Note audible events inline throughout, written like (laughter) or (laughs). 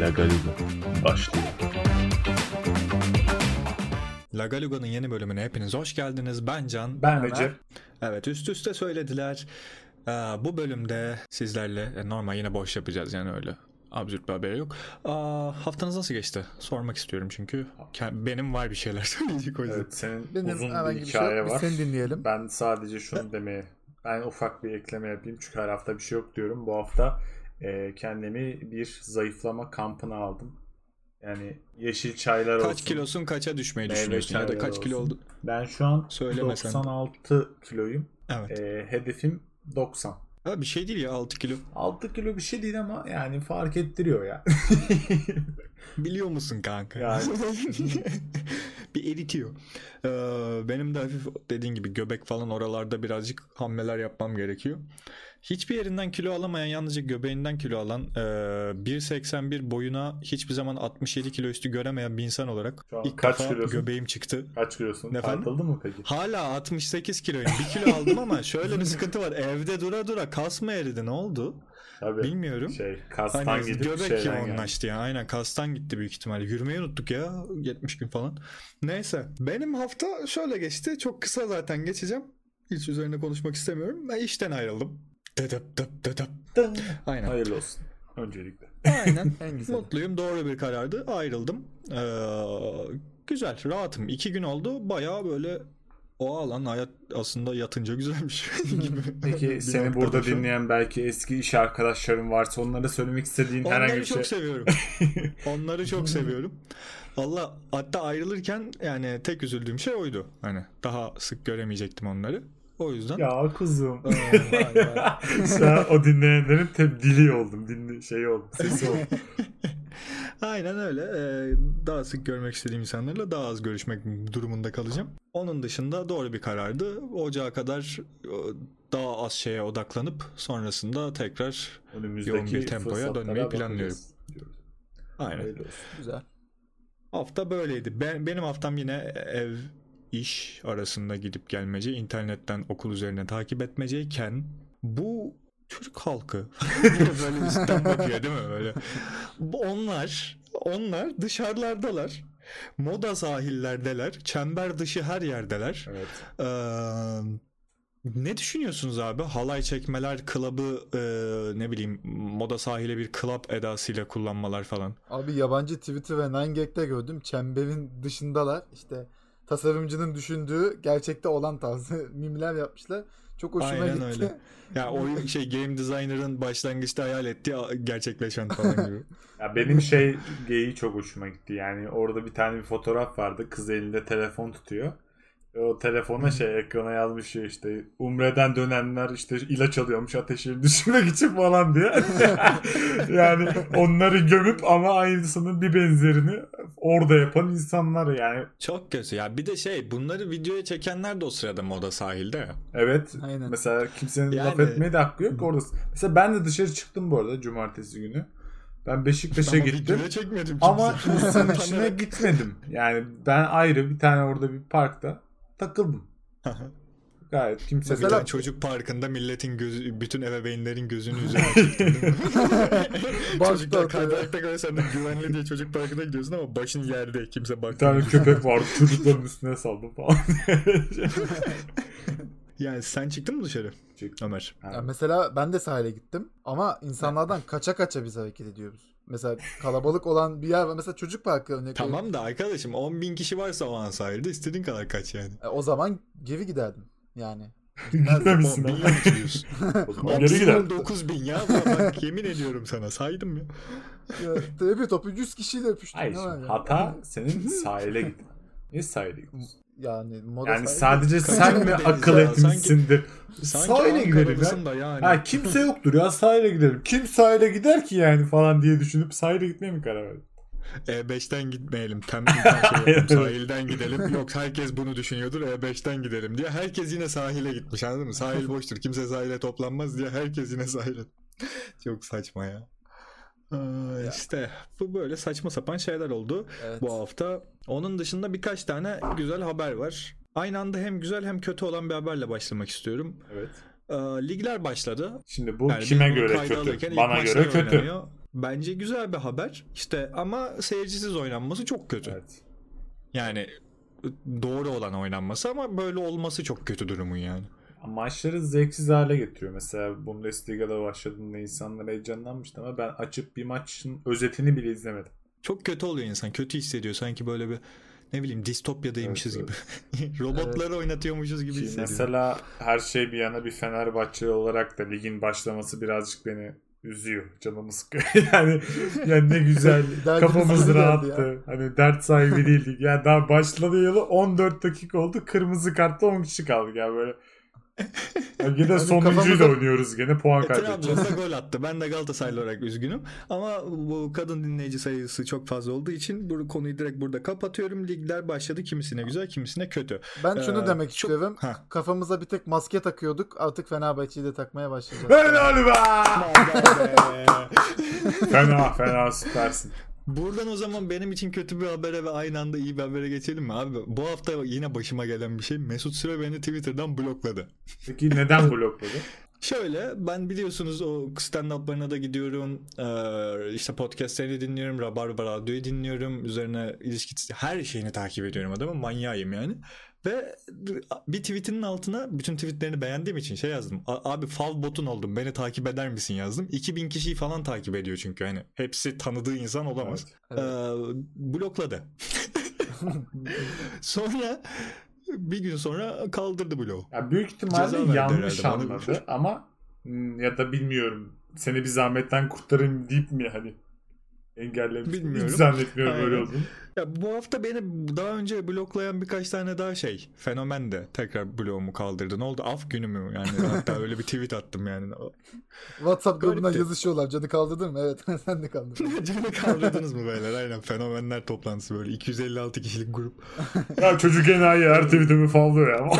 La Galiga başlıyor. La Galuga'nın yeni bölümüne hepiniz hoş geldiniz. Ben Can. Ben Recep. Evet üst üste söylediler. Ee, bu bölümde sizlerle e, normal yine boş yapacağız yani öyle. Absürt bir haber yok. Aa, haftanız nasıl geçti? Sormak istiyorum çünkü benim var bir şeyler (laughs) söyleyecek o yüzden. Evet senin Benim uzun herhangi bir bir şey hikaye var. seni dinleyelim. Ben sadece şunu demeye, ben ufak bir ekleme yapayım çünkü her hafta bir şey yok diyorum. Bu hafta e, kendimi bir zayıflama kampına aldım. Yani yeşil çaylar Kaç olsun. kilosun kaça düşmeyi düşünüyorsun ya da kaç kilo olsun. oldu? Ben şu an Söyleme sen. 96 kiloyum. Evet. E, hedefim 90. Ha, bir şey değil ya 6 kilo. 6 kilo bir şey değil ama yani fark ettiriyor ya. (laughs) Biliyor musun kanka? Yani. (laughs) bir eritiyor. Ee, benim de hafif dediğin gibi göbek falan oralarda birazcık hamleler yapmam gerekiyor. Hiçbir yerinden kilo alamayan yalnızca göbeğinden kilo alan e, 1.81 boyuna hiçbir zaman 67 kilo üstü göremeyen bir insan olarak Şu an ilk kaç defa kilosun? göbeğim çıktı. Kaç kilosun? Efendim? Tartıldın mı peki? Hala 68 kiloyum. Bir kilo aldım ama şöyle bir sıkıntı var. Evde dura dura kas mı eridi ne oldu? Tabii. Bilmiyorum. Şey, kastan Hani gidip göbek yoğunlaştı ya. Aynen kastan gitti büyük ihtimalle. Yürümeyi unuttuk ya 70 gün falan. Neyse. Benim hafta şöyle geçti. Çok kısa zaten geçeceğim. Hiç üzerine konuşmak istemiyorum. Ben işten ayrıldım. Dıdıp dıp dıdıp. Aynen. Hayırlı olsun. Öncelikle. Aynen. (laughs) En güzel. Mutluyum. Doğru bir karardı. Ayrıldım. Ee, güzel. Rahatım. İki gün oldu. Bayağı böyle o alan hayat aslında yatınca güzelmiş (laughs) gibi. Peki seni burada şu dinleyen belki eski iş arkadaşların varsa onlara söylemek istediğin herhangi Onları bir şey. çok seviyorum. (laughs) Onları çok seviyorum. Valla hatta ayrılırken yani tek üzüldüğüm şey oydu. Hani daha sık göremeyecektim onları. O yüzden. ya kuzum. An (laughs) o dinleyenlerin tep dili oldum. Dinli şey oldum. Sesi oldum. (laughs) Aynen öyle. Ee, daha sık görmek istediğim insanlarla daha az görüşmek durumunda kalacağım. Onun dışında doğru bir karardı. Ocağa kadar daha az şeye odaklanıp sonrasında tekrar Önümüzdeki Yoğun bir tempoya dönmeyi planlıyorum. diyoruz. aynen. Güzel. Hafta böyleydi. Ben, benim haftam yine ev iş arasında gidip gelmece, internetten okul üzerine takip etmeceyken bu Türk halkı (laughs) böyle üstten bakıyor değil mi böyle? Onlar onlar dışarılardalar. Moda sahillerdeler. Çember dışı her yerdeler. Evet. Ee, ne düşünüyorsunuz abi? Halay çekmeler, klabı e, ne bileyim moda sahile bir klab edasıyla kullanmalar falan. Abi yabancı Twitter ve 9gag'de gördüm. Çemberin dışındalar. İşte tasarımcının düşündüğü gerçekte olan tarzı (laughs) mimler yapmışlar. Çok hoşuma Aynen gitti. öyle. Ya (laughs) o şey game designer'ın başlangıçta hayal ettiği gerçekleşen falan gibi. (laughs) Ya benim şey geyiği çok hoşuma gitti. Yani orada bir tane bir fotoğraf vardı. Kız elinde telefon tutuyor. Ve O telefona şey ekrana yazmış şey işte Umre'den dönenler işte ilaç alıyormuş ateşini düşürmek için falan diye. (laughs) yani onları gömüp ama aynısının bir benzerini orada yapan insanlar yani. Çok kötü ya. Bir de şey bunları videoya çekenler de o sırada moda sahilde ya. Evet. Aynen. Mesela kimsenin Yani- laf etmeye de hakkı yok orada. Mesela ben de dışarı çıktım bu arada cumartesi günü. Ben Beşiktaş'a Ama gittim. videoya çekmedim Ama kimse. insan (laughs) içine gitmedim. Yani ben ayrı bir tane orada bir parkta takıldım. Gayet kimse Mesela çocuk parkında milletin gözü, bütün ebeveynlerin gözünü (laughs) üzerine çektin (laughs) Çocuklar kaydırakta göre sen de güvenli diye çocuk parkına gidiyorsun ama başın yerde kimse bir bakmıyor. tane köpek vardı (laughs) çocukların üstüne saldım falan. Yani sen çıktın mı dışarı Çıktım. Ömer? Ya mesela ben de sahile gittim ama insanlardan kaça kaça biz hareket ediyoruz. Mesela kalabalık olan bir yer var. Mesela çocuk parkı örnek. Tamam da arkadaşım 10 bin kişi varsa o an sahilde istediğin kadar kaç yani. E, o zaman geri giderdim. Yani. (laughs) Gitmemişsin. 10 bin yapıyorsun. (laughs) O zaman geri gider. 9 bin ya bak, (laughs) yemin ediyorum sana saydım ya. ya Tabii topu 100 kişiyle öpüştüm. Hayır şimdi hata senin sahile gitmen. Niye sahile gidiyorsun? Yani Yani sadece sen mi akıl etmişsindir? Sahile gidelim ya. Yani. Ha kimse yoktur ya sahile gidelim. Kim sahile gider ki yani falan diye düşünüp sahile gitmeye mi karar verdin? E5'ten gitmeyelim. Tembelden şey. (laughs) Sahilden gidelim. Yok herkes bunu düşünüyordur. E5'ten gidelim diye. Herkes yine sahile gitmiş anladın mı? Sahil boştur. Kimse sahile toplanmaz diye herkes yine sahile. Çok saçma ya. Aa, işte bu böyle saçma sapan şeyler oldu Evet. bu hafta. Onun dışında birkaç tane güzel haber var. Aynı anda hem güzel hem kötü olan bir haberle başlamak istiyorum. Evet. Ee, ligler başladı. Şimdi bu Yani kime göre kötü? Bana göre kötü. oynanıyor. bence güzel bir haber. İşte ama seyircisiz oynanması çok kötü. Evet. Yani doğru olan oynanması ama böyle olması çok kötü durumun yani. Maçları zevksiz hale getiriyor. Mesela Bundesliga'da başladığında insanlar heyecanlanmıştı ama ben açıp bir maçın özetini bile izlemedim. Çok kötü oluyor insan. Kötü hissediyor. Sanki böyle bir ne bileyim distopyadaymışız Evet, gibi. (laughs) Robotları oynatıyormuşuz gibi Ki hissediyorum. mesela her şey bir yana bir Fenerbahçe olarak da ligin başlaması birazcık beni üzüyor. Canımı sıkıyor. (laughs) yani, yani ne güzel (laughs) kafamız rahattı. Hani dert sahibi değildik. Yani daha başladı yılı 14 dakika oldu. Kırmızı kartta 10 kişi kaldık yani böyle. Yani yine Hani sonuncuyu da oynuyoruz gene puan E, kaybedeceğiz. Trabzon'da gol attı. Ben de Galatasaraylı olarak üzgünüm. Ama bu kadın dinleyici sayısı çok fazla olduğu için bu konuyu direkt burada kapatıyorum. Ligler başladı. Kimisine güzel, kimisine kötü. Ben şunu Ee, demek çok- istiyorum. Ha. Kafamıza bir tek maske takıyorduk. Artık Fenerbahçe'yi de takmaya başlayacağız. Helal be! fena fena süpersin. Buradan o zaman benim için kötü bir habere ve aynı anda iyi bir habere geçelim mi abi? Bu hafta yine başıma gelen bir şey. Mesut Süre beni Twitter'dan blokladı. Peki neden blokladı? (laughs) Şöyle ben biliyorsunuz o stand-up'larına da gidiyorum. Ee, işte podcastlerini dinliyorum. Rabarba Radyo'yu dinliyorum. Üzerine ilişki her şeyini takip ediyorum adamın. Manyağıyım yani. Ve bir tweetinin altına bütün tweetlerini beğendiğim için şey yazdım. "A- Abi fav botun oldum beni takip eder misin yazdım. 2000 kişiyi falan takip ediyor çünkü hani hepsi tanıdığı insan olamaz. Evet. Ee, blokladı. (laughs) sonra bir gün sonra kaldırdı bloğu. Ya büyük ihtimalle yanlış anladı ama hmm, ya da bilmiyorum. Seni bir zahmetten kurtarayım deyip mi hani engellemiş. Bilmiyorum. Hiç zannetmiyorum böyle olduğunu. Ya bu hafta beni daha önce bloklayan birkaç tane daha şey fenomen de tekrar bloğumu kaldırdı. Ne oldu? Af günü mü? Yani (laughs) hatta öyle bir tweet attım yani. WhatsApp grubuna yazışıyorlar. Canı kaldırdın mı? Evet. (laughs) Sen de kaldırdın. (laughs) Canı kaldırdınız mı beyler? Aynen fenomenler toplantısı böyle 256 kişilik grup. Ya çocuk enayi her tweetimi fallıyor ya.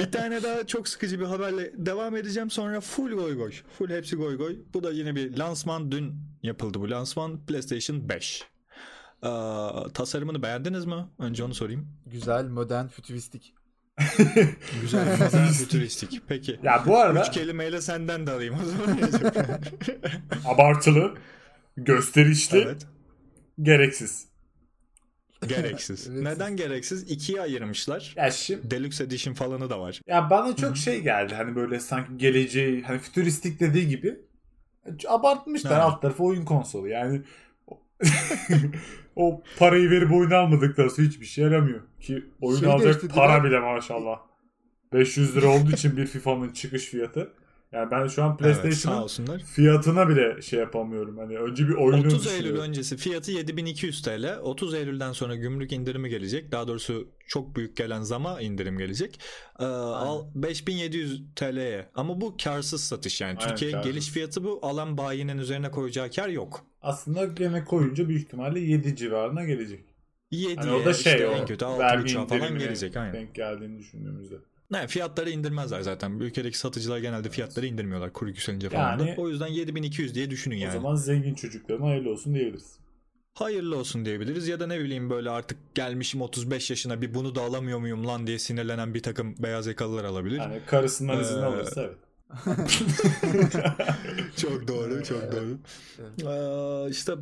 bir tane daha çok sıkıcı bir haberle devam edeceğim. Sonra full goy goy. Full hepsi goy goy. Bu da yine bir lansman. Dün yapıldı bu lansman. PlayStation 5. Ee, tasarımını beğendiniz mi? Önce onu sorayım. Güzel, modern, fütüristik. (laughs) Güzel, modern, fütüristik. Peki. ya bu arada Üç kelimeyle senden de alayım o zaman. (laughs) abartılı, gösterişli, evet. gereksiz. Gereksiz. (laughs) Evet. Neden gereksiz? İkiye ayırmışlar. Ya şimdi Deluxe Edition falanı da var. ya bana çok şey geldi. Hani böyle sanki geleceği hani fütüristik dediği gibi abartmışlar Ha. alt tarafı oyun konsolu. Yani o parayı verip oyunu almadıktan sonra hiçbir şey yaramıyor. Ki oyun Şey alacak değiştirdiler. para bile maşallah. 500 lira olduğu için bir FIFA'nın çıkış fiyatı. Yani ben şu an Evet, PlayStation'ın olsunlar. fiyatına bile şey yapamıyorum. Hani önce bir oyunu 30 Eylül öncesi fiyatı 7200 TL. 30 Eylül'den sonra gümrük indirimi gelecek. Daha doğrusu çok büyük gelen zama indirim gelecek. Ee, al 5700 TL'ye. Ama bu karsız satış yani. Aynen, Türkiye karsız. geliş fiyatı bu. Alan bayinin üzerine koyacağı kar yok. Aslında gene koyunca büyük ihtimalle 7 civarına gelecek. 7'ye Hani o da şey işte o en kötü vergi 6.5'a falan gelecek. Aynen. denk geldiğini düşündüğümüzde. Ne, fiyatları indirmezler zaten. Ülkedeki satıcılar genelde fiyatları indirmiyorlar kuru yükselince falan da. Yani- O yüzden 7200 diye düşünün yani. O zaman zengin çocuklarına hayırlı olsun diyebiliriz. Hayırlı olsun diyebiliriz ya da ne bileyim böyle artık gelmişim 35 yaşına bir bunu da alamıyor muyum lan diye sinirlenen bir takım beyaz yakalılar alabilir. Yani karısından izin Ee, alırsa (laughs) evet. çok doğru çok doğru. Ee, işte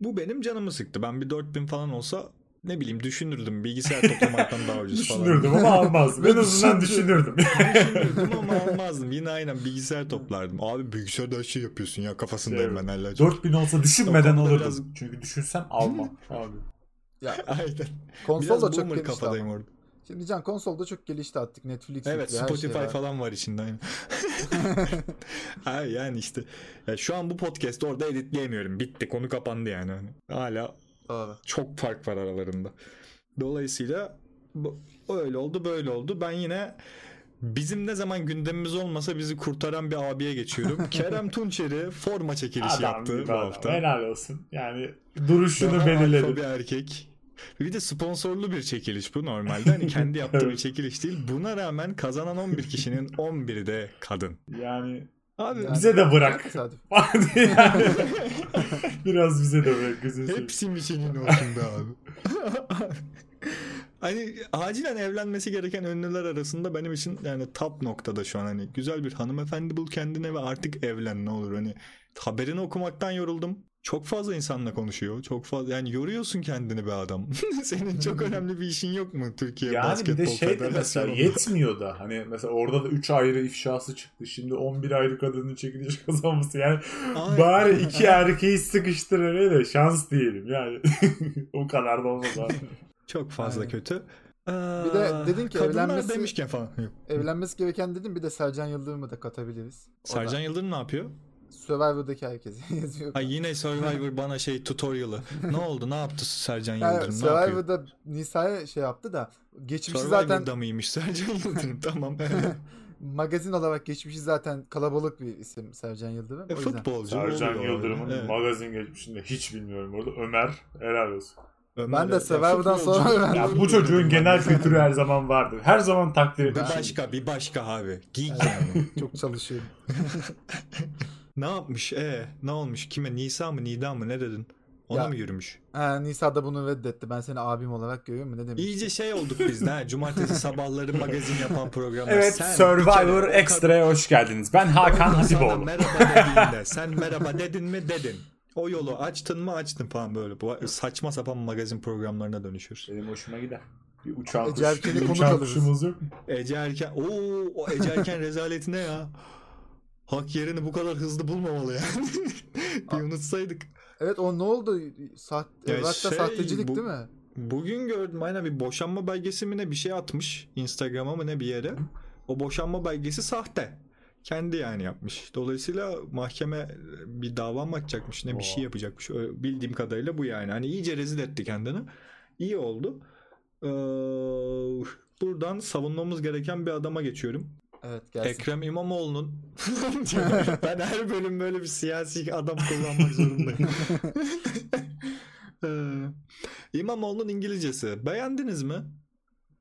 bu benim canımı sıktı. Ben bir 4000 falan olsa ne bileyim düşünürdüm bilgisayar toplamaktan daha ucuz falan. Düşünürdüm ama almazdım. en azından düşünürdüm. düşünürdüm ama almazdım. Yine aynen bilgisayar toplardım. Abi bilgisayarda her şey yapıyorsun ya kafasındayım Evet. ben hala. 4000 olsa düşünmeden alırdım. biraz- Çünkü düşünsem almam (laughs) abi. Ya (laughs) Aynen. konsol Biraz da çok gelişti kafadayım ama. orada. Şimdi Can konsolda çok gelişti artık. Netflix Evet yüklü, her şey Spotify var. falan var içinde. aynen. (laughs) ha, yani işte ya şu an bu podcast'ı orada editleyemiyorum. Bitti konu kapandı yani. Hani Hala Doğru. çok fark var aralarında. Dolayısıyla bu, öyle oldu böyle oldu. Ben yine bizim ne zaman gündemimiz olmasa bizi kurtaran bir abiye geçiyorum. (laughs) Kerem Tunçeri forma çekilişi Adam yaptı bu adam. hafta. Helal olsun. Yani duruşunu Daha belirledi. bir erkek. Bir de sponsorlu bir çekiliş bu normalde. Hani kendi yaptığı (laughs) bir çekiliş değil. Buna rağmen kazanan 11 kişinin 11'i de kadın. Yani Abi Yani- bize de bırak. (laughs) Yani Biraz bize de bırak gözünü seveyim. hepsi Michelin olsun be abi. (laughs) Hani acilen evlenmesi gereken ünlüler arasında benim için yani top noktada şu an hani güzel bir hanımefendi bul kendine ve artık evlen ne olur hani haberini okumaktan yoruldum. Çok fazla insanla konuşuyor. Çok fazla yani yoruyorsun kendini be adam. (laughs) Senin çok önemli bir işin yok mu Türkiye Yani bir Basketbol de şey de mesela Federasyonu'nda? yetmiyor da hani mesela orada da 3 ayrı ifşası çıktı. Şimdi 11 ayrı kadının çekiliş (laughs) kazanması yani Ay. bari iki erkeği sıkıştır öyle de şans diyelim yani. (laughs) o kadar da olmaz abi. Çok fazla Aynen. kötü. Bir de dedin ki evlenmesi- demişken falan. Yok. Evlenmesi gereken dedim bir de Sercan Yıldırım'ı da katabiliriz. Sercan Yıldırım ne yapıyor? Survivor'daki herkes (laughs) yazıyor. Ay yine Survivor bana şey tutorial'ı. (laughs) Ne oldu? Ne yaptı Sercan Yıldırım? ne yapıyor? Survivor'da Nisa'ya şey yaptı da geçmişi Survivor'da zaten mıymış (laughs) Sercan Yıldırım? tamam. magazin olarak geçmişi zaten kalabalık bir isim Sercan Yıldırım. E, O yüzden. futbolcu. Sercan. Yıldırım'ın Evet. magazin geçmişinde hiç bilmiyorum orada. Ömer helal olsun. Ömer Ben de Survivor'dan sonra öğrendim. Ya bu çocuğun genel kültürü her zaman vardır. Her zaman takdir Bir ederim. başka bir başka abi. Geek yani. Çok çalışıyorum. Ne yapmış? E ne olmuş? Kime? Nisa mı? Nida mı? Ne dedin? Ona Ya- mı yürümüş? Ha, Nisa da bunu reddetti. Ben seni abim olarak görüyorum mu? Ne demiş? İyice şey olduk biz de. ha, Cumartesi (laughs) sabahları magazin yapan programlar. Evet Sen bir Survivor kere o Extra'ya hoş geldiniz. Ben Hakan Sana Hatipoğlu. merhaba dediğinde (laughs) sen merhaba dedin mi dedin. O yolu açtın mı açtın falan böyle. Bu saçma sapan magazin programlarına dönüşür. Benim hoşuma gider. Bir uçan, Ece Erken'i kuş, bir konuk alırız. kuşumuz yok mu? Ece Erken. Oo, o Ece Erken rezaletine ya. (laughs) Hak yerini bu kadar hızlı bulmamalı yani. (laughs) bir unutsaydık. Evet o ne oldu? Saht Ya Evrakta şey, sahtecilik bu- değil mi? Bugün gördüm aynen bir boşanma belgesi mi ne bir şey atmış. Instagram'a mı ne bir yere. O boşanma belgesi sahte. Kendi yani yapmış. Dolayısıyla mahkeme bir dava mı açacakmış ne bir şey yapacakmış. Öyle Bildiğim kadarıyla bu yani. Hani iyice rezil etti kendini. İyi oldu. Ee, buradan savunmamız gereken bir adama geçiyorum. Evet gelsin. Ekrem İmamoğlu'nun (laughs) ben her bölüm böyle bir siyasi adam kullanmak zorundayım. Ee, İmamoğlu'nun İngilizcesi beğendiniz mi?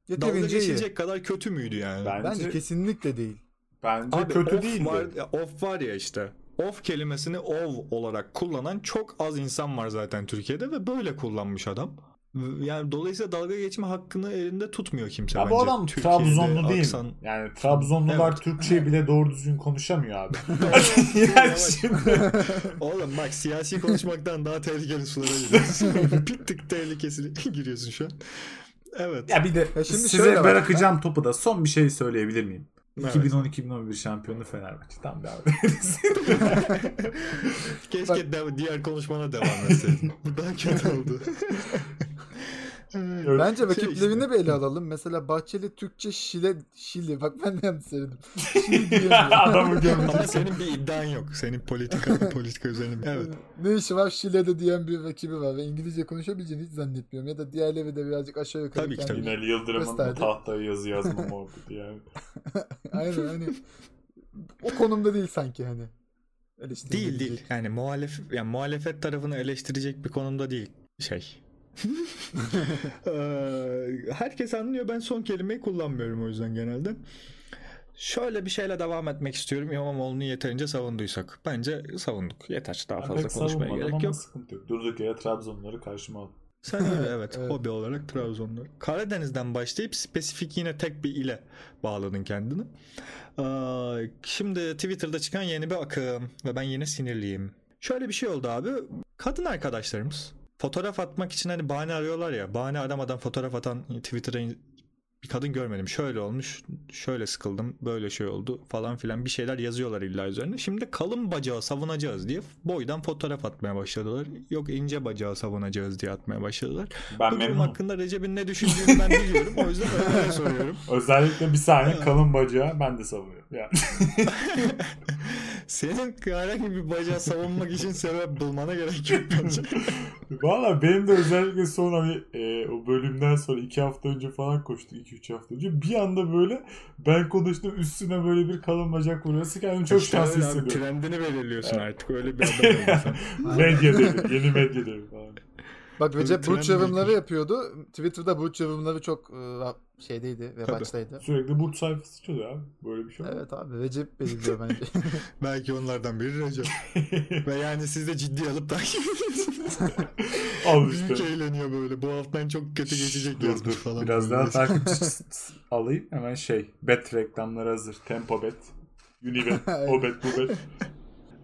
Dalga Yeterince iyi. geçilecek kadar kötü müydü yani? Bence, Bence kesinlikle değil. bence Abi kötü off değildi. Var, off var ya işte. Off kelimesini ov olarak kullanan çok az insan var zaten Türkiye'de ve böyle kullanmış adam. Yani dolayısıyla dalga geçme hakkını elinde tutmuyor kimse Ya bence. bu adam Türkiye'de Trabzonlu değil. aksan- Yani Trabzonlular Evet. Türkçe bile doğru düzgün konuşamıyor abi. (laughs) (laughs) yani şimdi (laughs) Oğlum bak siyasi konuşmaktan daha tehlikeli sulara giriyorsun. bir tık tehlikesine giriyorsun şu an. Evet. ya bir de Ya şimdi size şöyle bak. bırakacağım topu da son bir şey söyleyebilir miyim? Evet. 2010-2011 şampiyonu Fenerbahçe. Tamam bir abi. Keşke de- diğer konuşmana devam etseydin. Bu daha kötü oldu. Bence Şey rakiplerini işte. bir ele alalım. Mesela Bahçeli Türkçe Şile Şili. Bak ben de yanlış söyledim. (laughs) Şili. (laughs) Adamı gömdü. Ama senin bir iddian yok. Senin politika (laughs) politika üzerine. Evet. ne işi var Şile'de diyen bir rakibi var ve İngilizce konuşabileceğini hiç zannetmiyorum. Ya da diğerleri de birazcık aşağı yukarı. Tabii ki, tabii. Binali Yıldırım'ın tahtaya yazı yazma muhabbeti yani. Aynen hani o konumda değil sanki hani. Değil değil. Yani muhalef yani muhalefet tarafını eleştirecek bir konumda değil şey. Eee, Herkes anlıyor. Ben son kelimeyi kullanmıyorum o yüzden genelde. Şöyle bir şeyle devam etmek istiyorum. İmamoğlu'nu yeterince savunduysak. Bence savunduk. Yeter. Daha Ben fazla konuşmaya gerek yok. sıkıntı yok. Durduk yere Trabzonluları karşıma aldım. Sen öyle evet, (laughs) Evet. hobi olarak Trabzonlu. Karadeniz'den başlayıp spesifik yine tek bir ile bağladın kendini. Ee, şimdi Twitter'da çıkan yeni bir akım ve ben yine sinirliyim. Şöyle bir şey oldu abi. Kadın arkadaşlarımız fotoğraf atmak için hani bahane arıyorlar ya. Bahane aramadan fotoğraf atan Twitter'a bir kadın görmedim. Şöyle olmuş, şöyle sıkıldım, böyle şey oldu falan filan bir şeyler yazıyorlar illa üzerine. Şimdi kalın bacağı savunacağız diye boydan fotoğraf atmaya başladılar. Yok ince bacağı savunacağız diye atmaya başladılar. Ben Bu durum hakkında Recep'in ne düşündüğünü ben biliyorum. O yüzden öyle soruyorum. Özellikle bir saniye kalın bacağı ben de savunuyorum. Yani. (laughs) Senin herhangi bir bacağı savunmak için sebep bulmana gerek yok bence. (laughs) Valla benim de özellikle son hani e, o bölümden sonra iki hafta önce falan koştuk. iki üç hafta önce. Bir anda böyle ben konuştum üstüne böyle bir kalın bacak vuruyorsa kendimi çok İşte şanslı abi, hissediyorum. Trendini belirliyorsun artık. Öyle bir adam (laughs) medya devri. Yeni medya devri falan. Bak Recep burç yorumları yapıyordu. Twitter'da burç yorumları çok e, şeydeydi ve Tabii. Sürekli burç sayfası çalıyor abi. Böyle bir şey. Evet abi Recep belirliyor bence. (laughs) (laughs) Belki onlardan biri Recep. Ve yani siz de ciddi alıp takip (laughs) ediyorsunuz. Büyük işte. eğleniyor böyle. Bu haftan çok kötü geçecek Dur dur. falan. Biraz böyle. daha takipçi alayım. Hemen şey. Bet reklamları hazır. Tempo bet. Unibet. o bet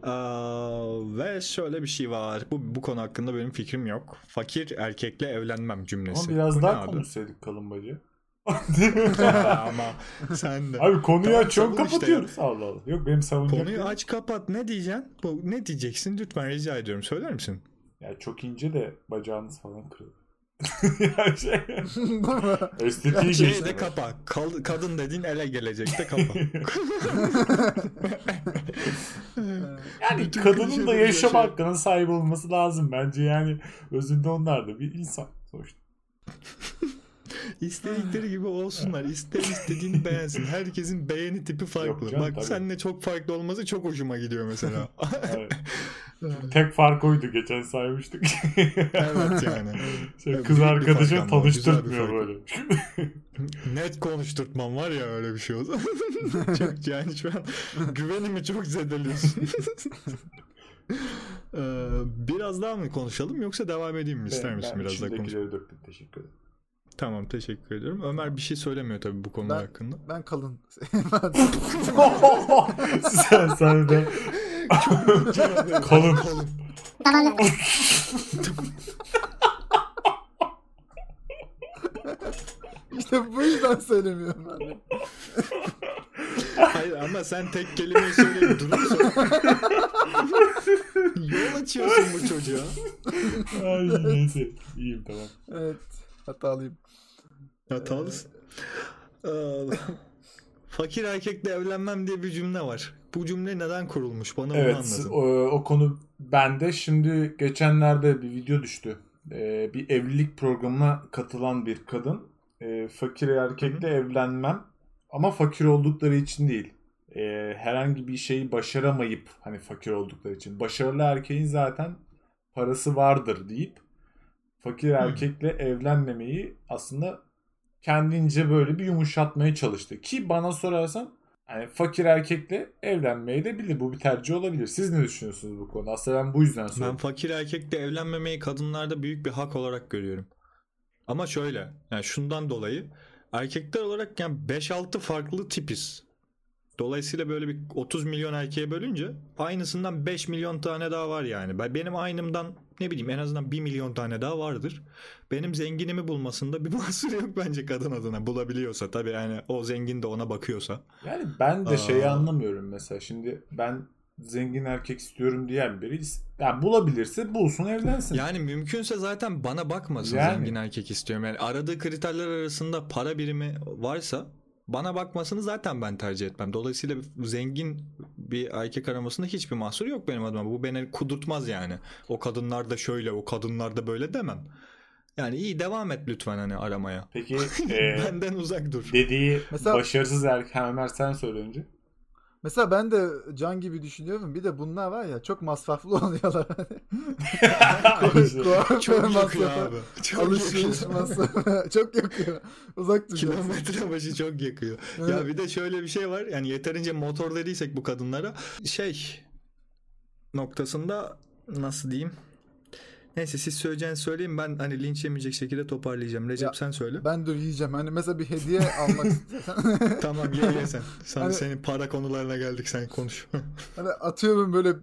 Aa, ve şöyle bir şey var. Bu, bu konu hakkında benim fikrim yok. Fakir erkekle evlenmem cümlesi. Ama biraz Bu daha konuşsaydık kalın bacı. (laughs) (laughs) Ama sen de. Abi konuyu Tamam, açıyorum savun işte kapatıyoruz. Allah Allah. Yok benim savunacak Konuyu aç kapat ne diyeceksin? Bu, ne diyeceksin lütfen rica ediyorum söyler misin? Ya çok ince de bacağınız falan kırıldı. (laughs) ya şey. Estetiği geçti. de kapa. Kal- kadın dediğin ele gelecek de kapa. Yani Bütün kadının da yaşam yaşa- hakkına sahip olması lazım bence yani özünde onlar da bir insan sonuçta. (laughs) İstedikleri gibi olsunlar. İster istediğini beğensin. Herkesin beğeni tipi farklı. Yok canım, Bak tabii. seninle çok farklı olması çok hoşuma gidiyor mesela. Evet. (laughs) Tek fark oydu geçen saymıştık. evet yani. (laughs) şey, Evet, kız bir tanıştırmıyor böyle. (laughs) Net konuşturtmam var ya öyle bir şey olsa. çok yani şu an güvenimi çok zedeliyorsun. Ee, biraz daha mı konuşalım yoksa devam edeyim mi? İster Ben- misin ben biraz daha konuşalım? döktüm teşekkür ederim. Tamam teşekkür ediyorum. Ömer bir şey söylemiyor tabii bu Ben- hakkında. Ben kalın. (laughs) sen sen de kalın. işte bu yüzden söylemiyorum ben de. Hayır ama sen tek kelimeyi söyleyip durup söyle. (laughs) Yol açıyorsun bu çocuğa. Ay neyse iyiyim tamam. Evet. Hatalıyım. Hatalısın. Ee, (laughs) fakir erkekle evlenmem diye bir cümle var. Bu cümle neden kurulmuş? Bana onu Evet anlatın. o, o konu bende. Şimdi geçenlerde bir video düştü. Ee, bir evlilik programına katılan bir kadın. Ee, fakir erkekle evlenmem ama fakir oldukları için değil. Ee, herhangi bir şeyi başaramayıp hani fakir oldukları için. Başarılı erkeğin zaten parası vardır deyip fakir erkekle evlenmemeyi aslında kendince böyle bir yumuşatmaya çalıştı. Ki bana sorarsan yani fakir erkekle evlenmeyi de bilir. Bu bir tercih olabilir. Siz ne düşünüyorsunuz bu konuda? Aslında ben bu yüzden Ben sordum. fakir erkekle evlenmemeyi kadınlarda büyük bir hak olarak görüyorum. Ama şöyle, yani şundan dolayı erkekler olarak yani 5-6 farklı tipiz. Dolayısıyla böyle bir 30 milyon erkeğe bölünce aynısından 5 milyon tane daha var yani. Ben benim aynımdan ne bileyim en azından 1 milyon tane daha vardır. Benim zenginimi bulmasında bir (laughs) mahsur yok bence kadın adına bulabiliyorsa tabii yani o zengin de ona bakıyorsa. Yani ben de şeyi Aa. anlamıyorum mesela. Şimdi ben zengin erkek istiyorum diyen biri yani bulabilirse bulsun evlensin. Yani mümkünse zaten bana bakmasın Yani. zengin erkek istiyorum. Yani aradığı kriterler arasında para birimi varsa bana bakmasını zaten ben tercih etmem. Dolayısıyla zengin bir erkek aramasında hiçbir mahsur yok benim adıma. Bu beni kudurtmaz yani. O kadınlar da şöyle, o kadınlar da böyle demem. Yani iyi devam et lütfen hani aramaya. Peki (laughs) e, Benden uzak dur. dediği Mesela- başarısız erkek Ömer sen söyle önce. Mesela ben de Can gibi düşünüyorum. Bir de bunlar var ya çok masraflı (laughs) oluyorlar. (laughs) Çok yakıyor abi. Çok Alışveriş yakıyor. masrafı. (laughs) çok yakıyor. Uzak duracaksın. Kilometre başı çok yakıyor. Ya bir de şöyle bir şey var. Yani yeterince motor dediysek bu kadınlara şey noktasında nasıl diyeyim? Neyse siz söyleyeceğinizi söyleyeyim ben hani linç yemeyecek şekilde toparlayacağım. Recep Ya, sen söyle. Ben dur yiyeceğim. Hani mesela bir hediye almak. (laughs) (laughs) Tamam ye ye sen. Sen Hani- senin para konularına geldik sen konuş. (laughs) hani atıyorum böyle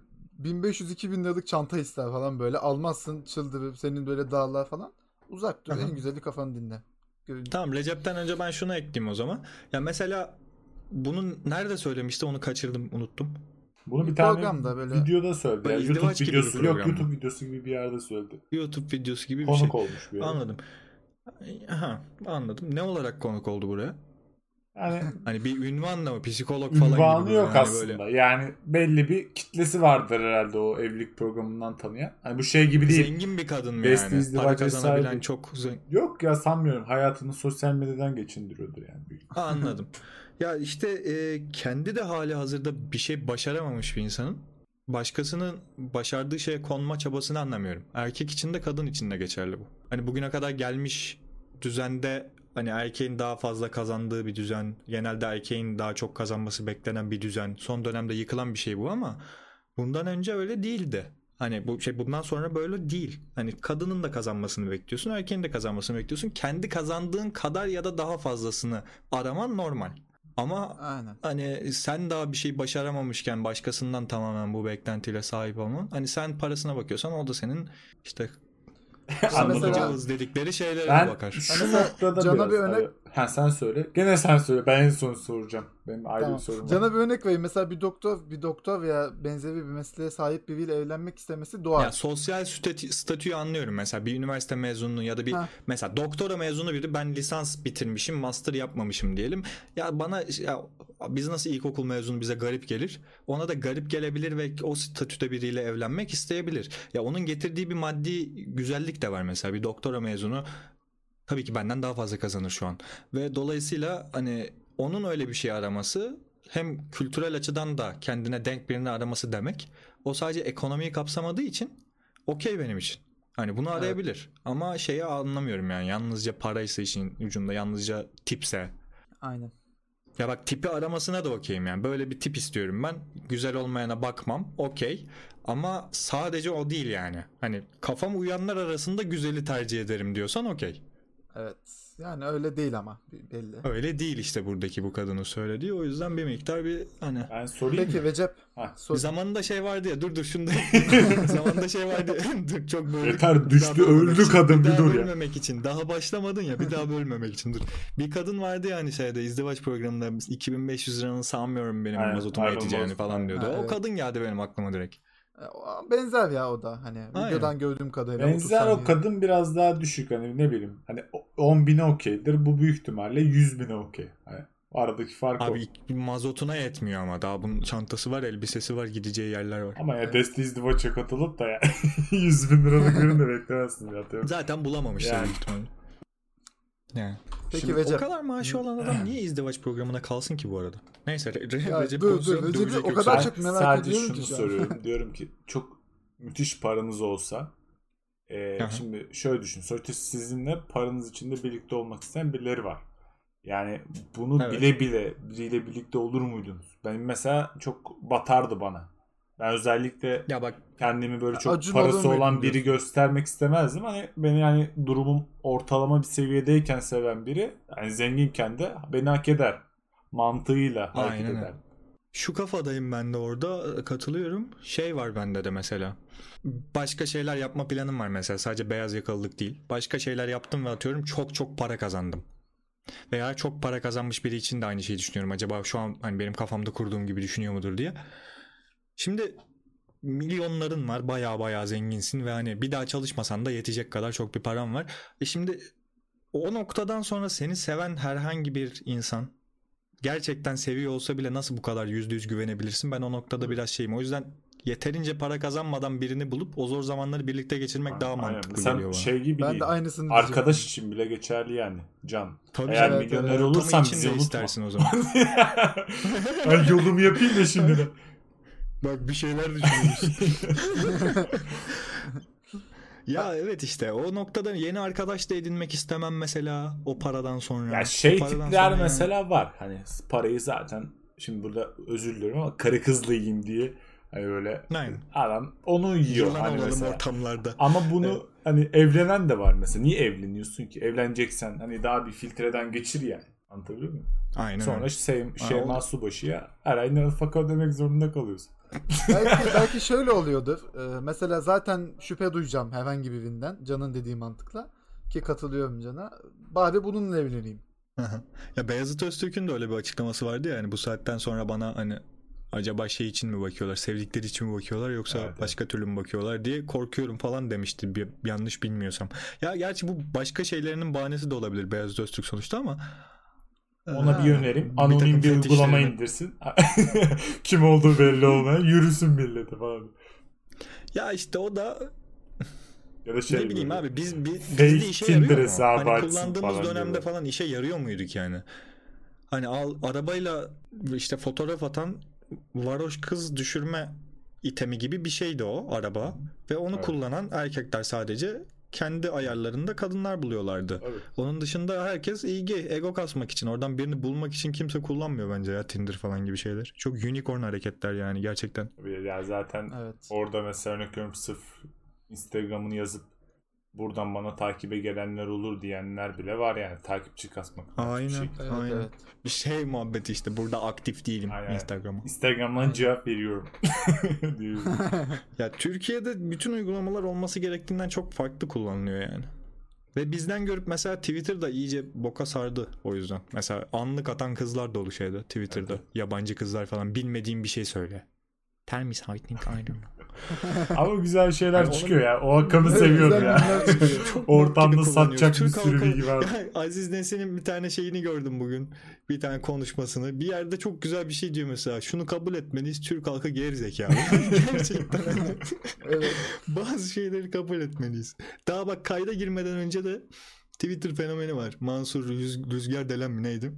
1500-2000 liralık çanta ister falan böyle. Almazsın çıldırıp senin böyle dağlar falan. Uzak dur. En güzeli kafanı dinle. Görünce. tamam Recep'ten önce ben şunu ekleyeyim o zaman. Ya mesela bunun nerede söylemişti onu kaçırdım unuttum. Bunu bir Bir tane böyle- videoda söyledi. Böyle Yani YouTube videosu yok? YouTube videosu gibi bir yerde söyledi. YouTube videosu gibi bir Konuk şey. olmuş bir yere. Anladım. Aha, anladım. Ne olarak konuk oldu buraya? Yani (laughs) Hani bir ünvanla mı psikolog falan ünvanı gibi mi? yok Yani aslında. böyle. Yani belli bir kitlesi vardır herhalde o evlilik programından tanıyan. Hani bu şey gibi değil. Zengin bir kadın mı Best yani? Para kazanabilen çok zengin. Yok ya sanmıyorum. Hayatını sosyal medyadan geçindiriyordur yani. anladım. (laughs) ya işte e, kendi de hali hazırda bir şey başaramamış bir insanın başkasının başardığı şeye konma çabasını anlamıyorum. Erkek için de kadın için de geçerli bu. Hani bugüne kadar gelmiş düzende hani erkeğin daha fazla kazandığı bir düzen, genelde erkeğin daha çok kazanması beklenen bir düzen. Son dönemde yıkılan bir şey bu ama bundan önce öyle değildi. Hani bu şey bundan sonra böyle değil. Hani kadının da kazanmasını bekliyorsun, erkeğin de kazanmasını bekliyorsun. Kendi kazandığın kadar ya da daha fazlasını araman normal. Ama Aynen. hani sen daha bir şey başaramamışken başkasından tamamen bu beklentiyle sahip olman. Hani sen parasına bakıyorsan o da senin işte (laughs) Anladım. Anlayacağız dedikleri şeylere Ben bakar. şu noktada Can'a bir örnek- Ha sen söyle. Gene sen söyle. Ben en son soracağım. Benim ayrı Tamam. bir sorum var. Cana bir örnek vereyim. Mesela bir doktor, bir doktor veya benzeri bir mesleğe sahip biriyle evlenmek istemesi doğal. Ya sosyal statü, statüyü anlıyorum mesela bir üniversite mezunu ya da bir Ha. mesela doktora mezunu biri ben lisans bitirmişim master yapmamışım diyelim. Ya bana ya biz nasıl ilkokul mezunu bize garip gelir. Ona da garip gelebilir ve o statüde biriyle evlenmek isteyebilir. Ya onun getirdiği bir maddi güzellik de var mesela bir doktora mezunu tabii ki benden daha fazla kazanır şu an. Ve dolayısıyla hani onun öyle bir şey araması hem kültürel açıdan da kendine denk birini araması demek. O sadece ekonomiyi kapsamadığı için okey benim için. Hani bunu arayabilir. Ama şeyi anlamıyorum yani. Yalnızca paraysa işin ucunda, yalnızca tipse. Aynen. Ya bak tipi aramasına da okeyim yani. Böyle bir tip istiyorum ben. Güzel olmayana bakmam. Okey. Ama sadece o değil yani. Hani kafam uyanlar arasında güzeli tercih ederim diyorsan okey. Evet. Yani öyle değil ama belli. Öyle değil işte buradaki bu kadının söylediği. O yüzden bir miktar bir hani Ben sorayım Peki mı? Recep. Ha. Sor. Zamanında şey vardı ya dur dur şunu da (laughs) (laughs) zamanında şey vardı ya, (laughs) dur çok böyle Yeter, düştü, öldü için, kadın, bir bir daha dur ya. bölmemek için daha başlamadın ya bir daha bölmemek için dur bir kadın vardı ya hani şeyde izdivaç programında 2500 liranın sanmıyorum benim Aynen, mazotuma yeteceğini falan diyordu Ha, o evet. kadın geldi benim aklıma direkt o- Benzer ya o da hani Aynen. videodan gördüğüm kadarıyla. 30 Benzer o kadın biraz daha düşük hani ne bileyim. Hani 10 bine okeydir. Bu büyük ihtimalle 100 bine okey. Hani aradaki fark o. abi mazotuna yetmiyor ama daha bunun çantası var elbisesi var gideceği yerler var Ama ya Evet. deste izdivaça katılıp da ya (laughs) 100 bin liralık birini de beklemezsin zaten. zaten bulamamışlar Yani. büyük ihtimalle. Yani. Peki Şimdi Recep. o kadar maaşı olan adam niye izdivaç programına kalsın ki bu arada? Neyse Re- Re- Ya Recep dövecek o kadar Ben çok merak sadece ediyorum şunu ki soruyorum. (laughs) Diyorum ki çok müthiş paranız olsa e, şimdi şöyle düşün. Sonuçta sizinle paranız içinde birlikte olmak isteyen birileri var. Yani bunu Evet. bile bile biriyle birlikte olur muydunuz? Benim mesela çok batardı bana. Ben özellikle Ya bak kendimi böyle çok Acun parası olan biri diyorsun? göstermek istemezdim. Hani beni yani durumum ortalama bir seviyedeyken seven biri yani zenginken de beni hak eder. Mantığıyla hareket Aynen eder. Şu kafadayım ben de orada katılıyorum. Şey var bende de mesela. Başka şeyler yapma planım var mesela. Sadece beyaz yakalılık değil. Başka şeyler yaptım ve atıyorum çok çok para kazandım. Veya çok para kazanmış biri için de aynı şeyi düşünüyorum. Acaba şu an hani benim kafamda kurduğum gibi düşünüyor mudur diye. Şimdi milyonların var. Baya baya zenginsin ve hani bir daha çalışmasan da yetecek kadar çok bir param var. E şimdi o noktadan sonra seni seven herhangi bir insan gerçekten seviyor olsa bile nasıl bu kadar yüzde yüz güvenebilirsin? Ben o noktada biraz şeyim. O yüzden yeterince para kazanmadan birini bulup o zor zamanları birlikte geçirmek daha Aynen. mantıklı Sen geliyor bana. şey gibi Ben değil. de aynısını Arkadaş diyecektim. için bile geçerli yani. Can. Tabii Eğer Evet, milyoner evet. Olursan bizi unutma. istersin o zaman. (laughs) ben yolumu yapayım da şimdi de. (laughs) Bak bir şeyler düşünüyorsun. (laughs) ya evet işte o noktada yeni arkadaş da edinmek istemem mesela o paradan sonra. Ya şey paradan tipler sonra yani. mesela var. Hani parayı zaten şimdi burada özür diliyorum ama karı kızla yiyeyim diye hani böyle Aynen. adam onu yiyor Yılan hani mesela. ortamlarda. Ama bunu Evet. hani evlenen de var mesela. Niye evleniyorsun ki? Evleneceksen hani daha bir filtreden geçir yani. Anlatabiliyor muyum? Aynen Sonra şey, Şeyma Subaşı'ya her ay nafaka ödemek zorunda kalıyorsun. Belki, belki şöyle oluyordur. Ee, mesela zaten şüphe duyacağım herhangi birinden. Can'ın dediği mantıkla. Ki katılıyorum Can'a. Bari bununla evleneyim. (laughs) ya Beyazıt Öztürk'ün de öyle bir açıklaması vardı ya hani bu saatten sonra bana hani acaba şey için mi bakıyorlar sevdikleri için mi bakıyorlar yoksa evet. başka türlü mü bakıyorlar diye korkuyorum falan demişti bir, yanlış bilmiyorsam. Ya gerçi bu başka şeylerinin bahanesi de olabilir Beyazıt Öztürk sonuçta ama Ona Ha. bir önerim. Bir Anonim takım bir uygulama indirsin. (laughs) Kim olduğu belli olmayan yürüsün millete falan. ya işte o da Ya da şey ne bileyim böyle. abi biz bir Fake bizde işe Tinder yarıyor mu? hesabı Hani kullandığımız falan dönemde diyorlar. falan işe yarıyor muyduk yani? Hani al arabayla işte fotoğraf atan varoş kız düşürme itemi gibi bir şeydi o araba ve onu Evet. kullanan erkekler sadece kendi ayarlarında kadınlar buluyorlardı. Evet. Onun dışında herkes ilgi, ego kasmak için, oradan birini bulmak için kimse kullanmıyor bence ya Tinder falan gibi şeyler. Çok unicorn hareketler yani gerçekten. Ya zaten Evet. orada mesela örnek veriyorum sırf Instagram'ını yazıp buradan bana takibe gelenler olur diyenler bile var yani takipçi kasmak. Aynen. Bir şey. Evet, Aynen. evet. Bir şey muhabbeti işte burada aktif değilim Aynen. Instagram'a. Instagram'dan cevap veriyorum. (laughs) diyor. (laughs) Ya Türkiye'de bütün uygulamalar olması gerektiğinden çok farklı kullanılıyor yani. Ve bizden görüp mesela Twitter'da iyice boka sardı o yüzden. Mesela anlık atan kızlar dolu şeyde Twitter'da. Evet. Yabancı kızlar falan bilmediğim bir şey söyle. Tell me something I don't know. (laughs) Ama güzel şeyler Yani çıkıyor ya. O akımı seviyorum ya. (laughs) Ortamda satacak bir sürü halkı- bilgi var. (laughs) Aziz Nesin'in bir tane şeyini gördüm bugün. Bir tane konuşmasını. Bir yerde çok güzel bir şey diyor mesela. Şunu kabul etmeliyiz. Türk halkı geri zekalı. Gerçekten. Evet. Bazı şeyleri kabul etmeliyiz. Daha bak kayda girmeden önce de Twitter fenomeni var. Mansur Rüz- Rüzgar Delen mi neydi?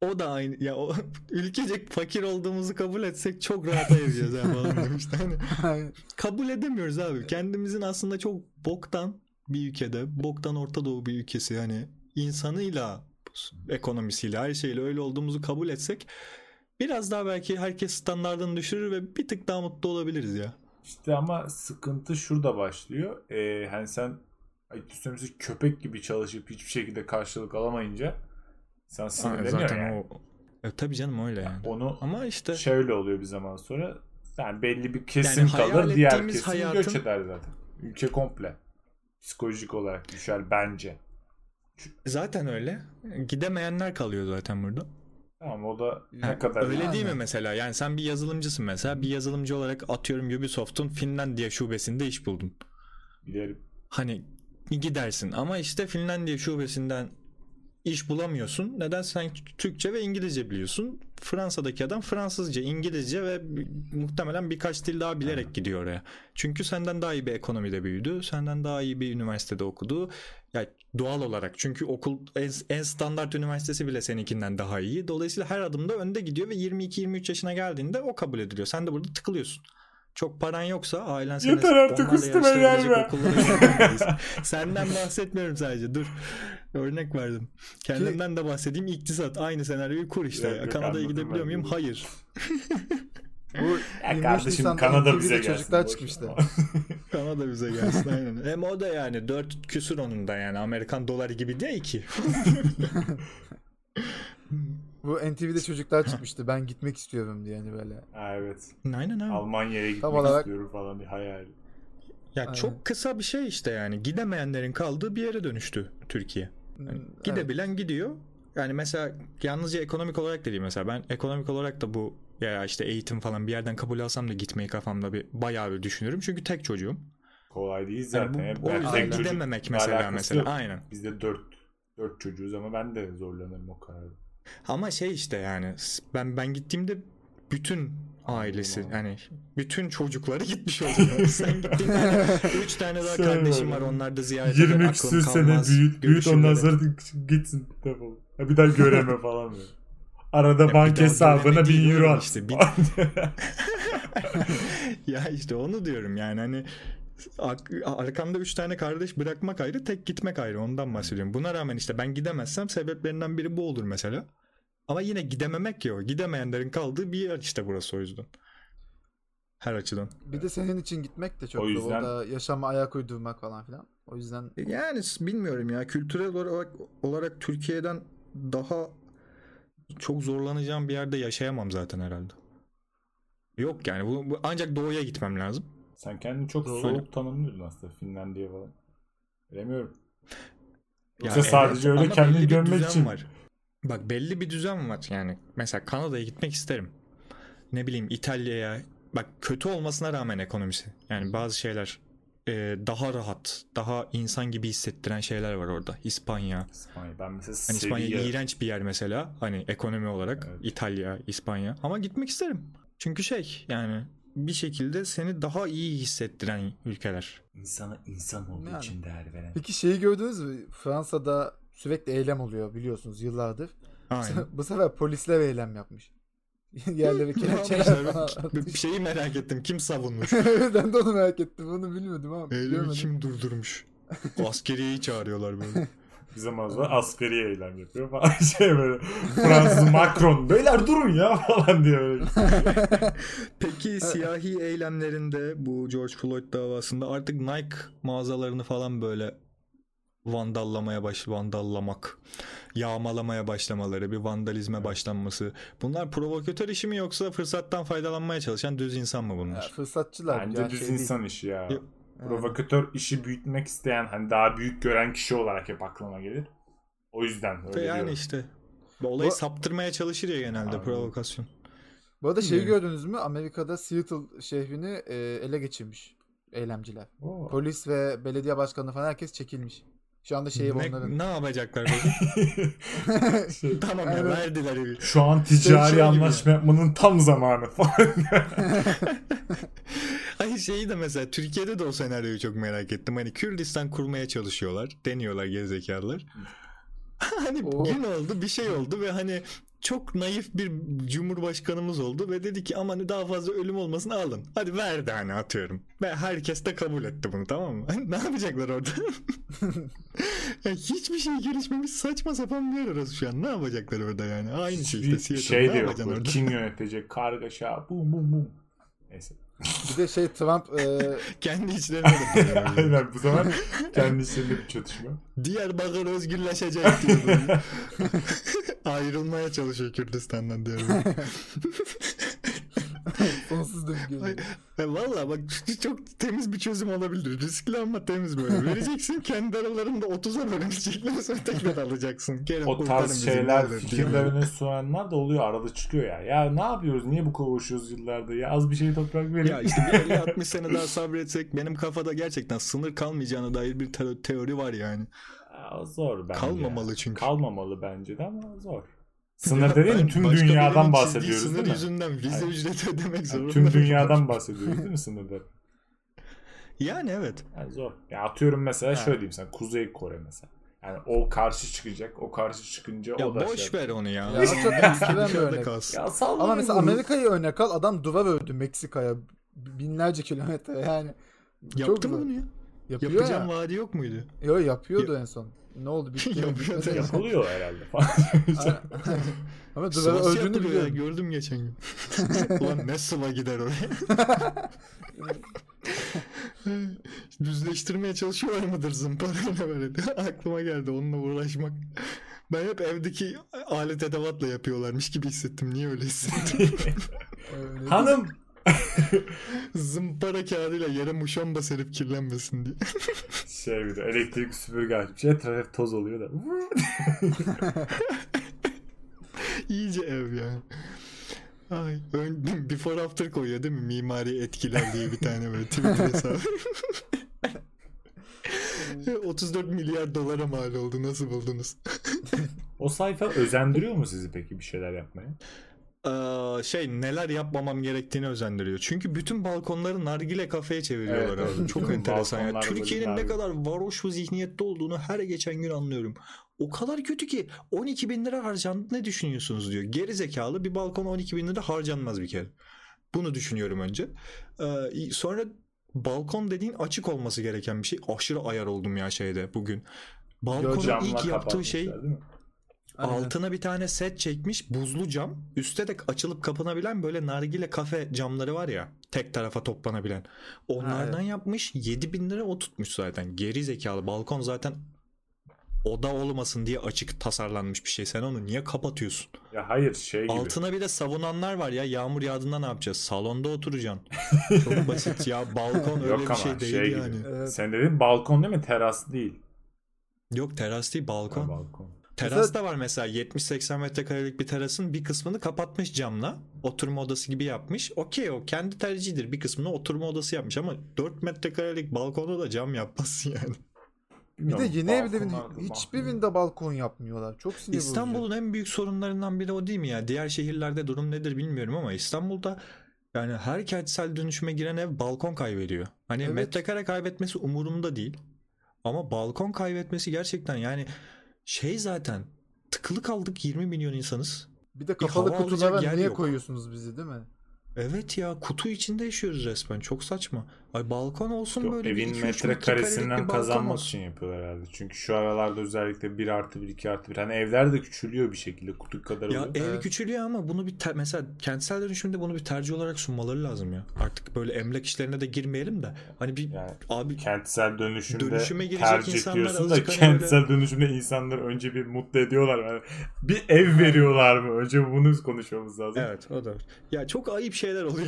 O da aynı ya o (laughs) ülkecek fakir olduğumuzu kabul etsek çok rahat ayıracağız ha falan (laughs) demişti. Hani kabul edemiyoruz abi. Kendimizin aslında çok boktan bir ülkede, boktan Orta Doğu bir ülkesi hani insanıyla, ekonomisiyle, her şeyle öyle olduğumuzu kabul etsek biraz daha belki herkes standartını düşürür ve bir tık daha mutlu olabiliriz ya. İşte ama sıkıntı şurada başlıyor. Ee, hani sen söylemesi köpek gibi çalışıp hiçbir şekilde karşılık alamayınca sen sinirleniyorsun Zaten yani. o e, tabii canım öyle yani. Onu Ama işte şöyle oluyor bir zaman sonra. Yani belli bir kesim Yani kalır, diğer kesim hayatın- göç eder zaten. Ülke komple. Psikolojik olarak düşer bence. zaten öyle. Gidemeyenler kalıyor zaten burada. Tamam o da Ha, ne kadar öyle yani. değil mi mesela? Yani sen bir yazılımcısın mesela. Bir yazılımcı olarak atıyorum Ubisoft'un Finlandiya şubesinde iş buldun. bilirim. Hani gidersin ama işte Finlandiya şubesinden iş bulamıyorsun. Neden? Sen Türkçe ve İngilizce biliyorsun. Fransa'daki adam Fransızca, İngilizce ve muhtemelen birkaç dil daha bilerek gidiyor oraya. Çünkü senden daha iyi bir ekonomide büyüdü. Senden daha iyi bir üniversitede okudu. Ya doğal olarak çünkü okul en, en standart üniversitesi bile seninkinden daha iyi. Dolayısıyla her adımda önde gidiyor ve 22-23 yaşına geldiğinde o kabul ediliyor. Sen de burada tıkılıyorsun. Çok paran yoksa ailen seni Yeter artık üstüme gelme. (laughs) Senden bahsetmiyorum sadece dur. Örnek verdim. Kendimden de bahsedeyim. İktisat aynı senaryoyu kur işte. Yok, yok, Kanada'ya gidebiliyor muyum? Hayır. (laughs) Bu Ya 23 kardeşim Kanada bize gelsin. çocuklar çıkmıştı. (laughs) Kanada bize gelsin aynen. Hem o da yani 4 küsür onun da yani. Amerikan doları gibi değil ki. Bu NTV'de çocuklar çıkmıştı. Ben gitmek istiyorum diye hani böyle. ha, evet. aynen abi. Almanya'ya gitmek Tam olarak- istiyorum falan bir hayal. Ya Aynen. çok kısa bir şey işte yani. Gidemeyenlerin kaldığı bir yere dönüştü Türkiye. Yani Hmm, evet. gidebilen gidiyor. Yani mesela yalnızca ekonomik olarak da değil mesela ben ekonomik olarak da bu ya işte eğitim falan bir yerden kabul alsam da gitmeyi kafamda bir bayağı bir düşünürüm. Çünkü tek çocuğum. Kolay değil Yani zaten. bu- Hep o ben yüzden gidememek mesela mesela. yok. Aynen. Biz de dört, dört çocuğuz ama ben de zorlanırım o kararda. Ama şey işte yani ben ben gittiğimde bütün ailesi yani bütün çocukları (laughs) gitmiş oluyor. Sen gittiğinde hani (laughs) üç tane daha Sen kardeşim var onlar da ziyaret eder. 20 aklım küsür sene büyüt, büyüt ondan sonra gitsin defol. Bir daha göreme (laughs) falan böyle. Arada Ya bir bank daha hesabına göreme 1000 değil euro at. işte, bir- ya işte onu diyorum yani hani arkamda üç tane kardeş bırakmak ayrı tek gitmek ayrı ondan bahsediyorum. Buna rağmen işte ben gidemezsem sebeplerinden biri bu olur mesela. Ama yine gidememek ya o. Gidemeyenlerin kaldığı bir yer işte burası o yüzden. Her açıdan. Bir de senin için gitmek de çok O zor. yüzden- Orada yaşama ayak uydurmak falan filan. O yüzden Yani s- bilmiyorum ya kültürel olarak, olarak Türkiye'den daha çok zorlanacağım bir yerde yaşayamam zaten herhalde. Yok yani bu, bu- ancak doğuya gitmem lazım. Sen kendini çok Doğru. soğuk tanımlıyordun aslında Finlandiya falan. Bilemiyorum. Ya Yoksa sadece öyle kendini gömmek için. var. Bak belli bir düzen var yani. Mesela Kanada'ya gitmek isterim. Ne bileyim İtalya'ya. Bak kötü olmasına rağmen ekonomisi. Yani bazı şeyler e, daha rahat, daha insan gibi hissettiren şeyler var orada. İspanya. İspanya. Ben mesela Hani İspanya Sevilla- iğrenç bir yer mesela. Hani ekonomi olarak Evet. İtalya, İspanya. Ama gitmek isterim. Çünkü şey yani bir şekilde seni daha iyi hissettiren ülkeler. İnsana insan olduğu Yani. için değer veren. Peki şeyi gördünüz mü? Fransa'da sürekli eylem oluyor biliyorsunuz yıllardır. Aynen. Bu sefer polisler eylem yapmış. (laughs) Yerleri (laughs) kelepçeler Bir (laughs) şeyi merak ettim. Kim savunmuş? ben de onu merak ettim. Onu bilmiyordum ama. Eylemi görmedim. kim durdurmuş? Askeriyeyi çağırıyorlar böyle. Bizim azlar askeri eylem yapıyor falan. Şey böyle Fransız Macron beyler durun ya falan diye böyle. Peki siyahi eylemlerinde bu George Floyd davasında artık Nike mağazalarını falan böyle vandallamaya baş vandallamak, yağmalamaya başlamaları, bir vandalizme başlanması. Bunlar provokatör işi mi yoksa fırsattan faydalanmaya çalışan düz insan mı Ya, bunlar? fırsatçılar. Bence ya, düz şey değil. insan işi ya. Yok. Provokatör işi büyütmek isteyen hani daha büyük gören kişi olarak hep aklıma gelir. O yüzden öyle yani diyorum. işte olayı Bu- saptırmaya çalışır ya genelde Aynen. provokasyon. Bu arada şeyi gördünüz mü? Amerika'da Seattle şehrini e, ele geçirmiş eylemciler. Oo. Polis ve belediye başkanı falan herkes çekilmiş. Şu anda şehir ne, onların. ne yapacaklar (laughs) peki? Şey, tamam ya Evet. verdiler evi. Şu an ticari Şey gibi anlaşma yapmanın tam zamanı falan. (laughs) Ay şeyi de mesela Türkiye'de de o senaryoyu çok merak ettim. Hani Kürdistan kurmaya çalışıyorlar. Deniyorlar gerizekalılar. (laughs) hani Oo. gün oldu bir şey oldu ve hani çok naif bir cumhurbaşkanımız oldu ve dedi ki aman daha fazla ölüm olmasın alın. Hadi ver de hani atıyorum. Ve herkes de kabul etti bunu tamam mı? (laughs) Ne yapacaklar orada? (laughs) Ya hiçbir şey gelişmemiş saçma sapan bir yer orası şu an. Ne yapacaklar orada yani? Aynı şey işte. Seattle. şey de yok. orada? Kim yönetecek? Kargaşa. Bum bum bum. Neyse. Bir de şey Trump e, (laughs) Kendi içlerine de (laughs) Aynen bu zaman kendi içinde bir çatışma. Diyarbakır özgürleşecek diyor. böyle. (laughs) Ayrılmaya çalışıyor Kürdistan'dan Diyarbakır. (laughs) sonsuz döngü. E, Valla bak çok temiz bir çözüm olabilir. Riskli ama temiz böyle. (laughs) Vereceksin kendi aralarında 30'a bölünecekler sonra tekrar alacaksın. Gelin (laughs) O tarz şeyler fikirlerini sunanlar da oluyor. Arada çıkıyor ya. Ya ne yapıyoruz? Niye bu kadar uğraşıyoruz yıllardır? Ya az bir şey toprak verin. Ya işte bir 50-60 sene daha sabretsek benim kafada gerçekten sınır kalmayacağına dair bir te- teori var yani. Ya, zor bence. Kalmamalı çünkü. Kalmamalı bence de ama zor. Sınır dediğim Ben tüm başka dünyadan bahsediyoruz Sınır değil mi? yüzünden vize Aynen. ücreti ödemek zorunda. Yani tüm dünyadan (laughs) bahsediyoruz değil mi sınırda? Yani evet. Yani zor. Ya atıyorum mesela Ha. şöyle diyeyim sen Kuzey Kore mesela. Yani o karşı çıkacak. O karşı çıkınca Ya o da boş şey. ver onu ya. Ya çok (laughs) bir örnek. Ya Ama mesela. Amerika'yı örnek al adam duvar ördü Meksika'ya binlerce kilometre yani. Yaptı mı bunu ya? Yapıyor Yapacağım ya. vaadi yok muydu? Yo yapıyordu en son. Ne oldu bitti? (laughs) Yapıyordu ya. Yapılıyor herhalde (laughs) falan. (laughs) Ama yapılıyor ya, biliyorum. gördüm geçen gün. Ulan ne sıva gider oraya. Düzleştirmeye çalışıyorlar mıdır zımparayla böyle? Aklıma geldi onunla uğraşmak. Ben hep evdeki alet edevatla yapıyorlarmış gibi hissettim. Niye öyle hissettim? Öyle Hanım (laughs) Zımpara kağıdıyla yere muşamba serip kirlenmesin diye. (laughs) şey bir de elektrik süpürge açmış. Etraf hep toz oluyor da. (laughs) İyice ev yani. Ay, ön, before after koyuyor değil mi? Mimari etkiler diye bir tane böyle Twitter hesabı. 34 milyar dolara mal oldu. Nasıl buldunuz? O sayfa özendiriyor mu sizi peki bir şeyler yapmaya? Ee, şey neler yapmamam gerektiğini özendiriyor. Çünkü bütün balkonları nargile kafeye çeviriyorlar Evet, abi. evet. Çok enteresan ya. Türkiye'nin ne kadar varoş bir zihniyette olduğunu her geçen gün anlıyorum. O kadar kötü ki 12 bin lira harcandı ne düşünüyorsunuz diyor. Geri zekalı bir balkona 12 bin lira harcanmaz bir kere. Bunu düşünüyorum önce. Ee, sonra balkon dediğin açık olması gereken bir şey. Aşırı ayar oldum ya şeyde bugün. Balkonun ilk yaptığı şey? Aynen. Altına bir tane set çekmiş buzlu cam. Üstte de açılıp kapanabilen böyle nargile kafe camları var ya. Tek tarafa toplanabilen. Onlardan Ha, yapmış. 7000 lira o tutmuş zaten. Geri zekalı. Balkon zaten oda olmasın diye açık tasarlanmış bir şey. Sen onu niye kapatıyorsun? Ya hayır şey gibi. Altına bir de savunanlar var ya. Yağmur yağdığında ne yapacağız? Salonda oturacaksın. (laughs) Çok basit ya. Balkon öyle Yok bir ama şey değil şey, yani. gibi. Evet. Sen dedin balkon değil mi? Teras değil. Yok teras değil balkon. Ha, balkon. Teras da var mesela 70-80 metrekarelik bir terasın bir kısmını kapatmış camla. Oturma odası gibi yapmış. Okey o kendi tercihidir. Bir kısmını oturma odası yapmış ama 4 metrekarelik balkona da cam yapmazsın (laughs) yani. Bir de Bilmiyorum, yeni evlerin hiçbirinde balkon yapmıyorlar. Çok sinir bozucu. İstanbul'un en büyük sorunlarından biri o değil mi ya? Diğer şehirlerde durum nedir bilmiyorum ama İstanbul'da yani her kentsel dönüşüme giren ev balkon kaybediyor. Hani Evet. metrekare kaybetmesi umurumda değil. Ama balkon kaybetmesi gerçekten yani şey zaten tıkılı kaldık 20 milyon insanız. Bir de Bir kapalı alacak kutulara niye yok. koyuyorsunuz bizi değil mi? Evet ya kutu içinde yaşıyoruz resmen. Çok saçma. Ay balkon olsun Yok, böyle evin 2-3 metrekarelik bir metrekaresinden kazanmak için yapıyorlar herhalde. Çünkü şu aralarda özellikle 1 artı 1, 2 artı 1. Hani evler de küçülüyor bir şekilde. Kutu kadar Ya oluyor. ev Evet. küçülüyor ama bunu bir ter- mesela kentsel dönüşümde bunu bir tercih olarak sunmaları lazım ya. Artık böyle emlak işlerine de girmeyelim de hani bir Yani abi kentsel dönüşümde Dönüşüme girecek tercih insanlar ediyorsun da azıcık hani kentsel (laughs) dönüşümde insanlar önce bir mutlu ediyorlar. Yani bir ev veriyorlar mı? Önce bunu konuşmamız lazım. evet o da. Ya çok ayıp şeyler oluyor.